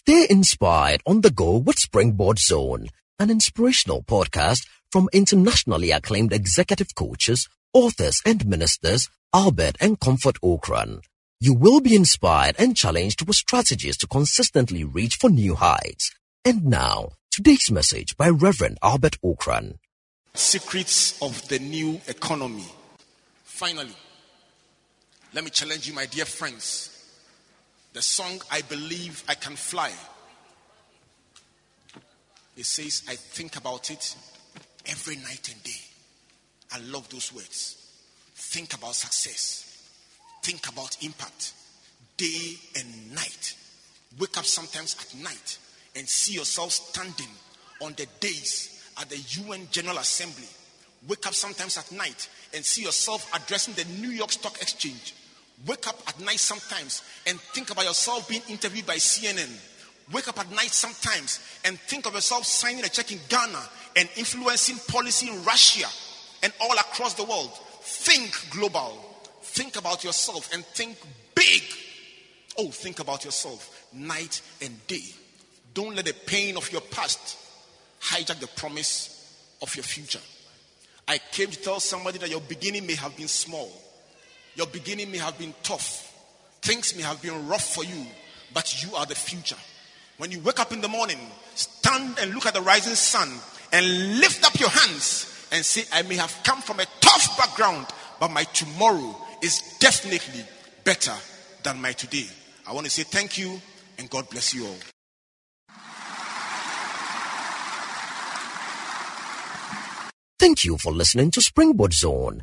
Stay inspired on the go with Springboard Zone, an inspirational podcast from internationally acclaimed executive coaches, authors, and ministers Albert and Comfort Ocran. You will be inspired and challenged with strategies to consistently reach for new heights. And now, today's message by Reverend Albert Ocran. Secrets of the new economy. Finally, let me challenge you, my dear friends. The song I Believe I Can Fly. It says, I think about it every night and day. I love those words. Think about success, think about impact, day and night. Wake up sometimes at night and see yourself standing on the days at the UN General Assembly. Wake up sometimes at night and see yourself addressing the New York Stock Exchange. Wake up at night sometimes and think about yourself being interviewed by CNN. Wake up at night sometimes and think of yourself signing a check in Ghana and influencing policy in Russia and all across the world. Think global. Think about yourself and think big. Oh, think about yourself night and day. Don't let the pain of your past hijack the promise of your future. I came to tell somebody that your beginning may have been small, your beginning may have been tough, things may have been rough for you, but you are the future. When you wake up in the morning, stand and look at the rising sun and lift up your hands and say, I may have come from a tough background, but my tomorrow is definitely better than my today. I want to say thank you and God bless you all. Thank you for listening to Springboard Zone,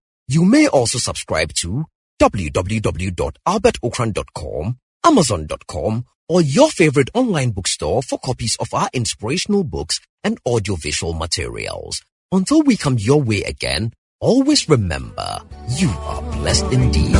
You may also subscribe to www.albertocran.com, amazon.com, or your favorite online bookstore for copies of our inspirational books and audiovisual materials. Until we come your way again, always remember, you are blessed indeed.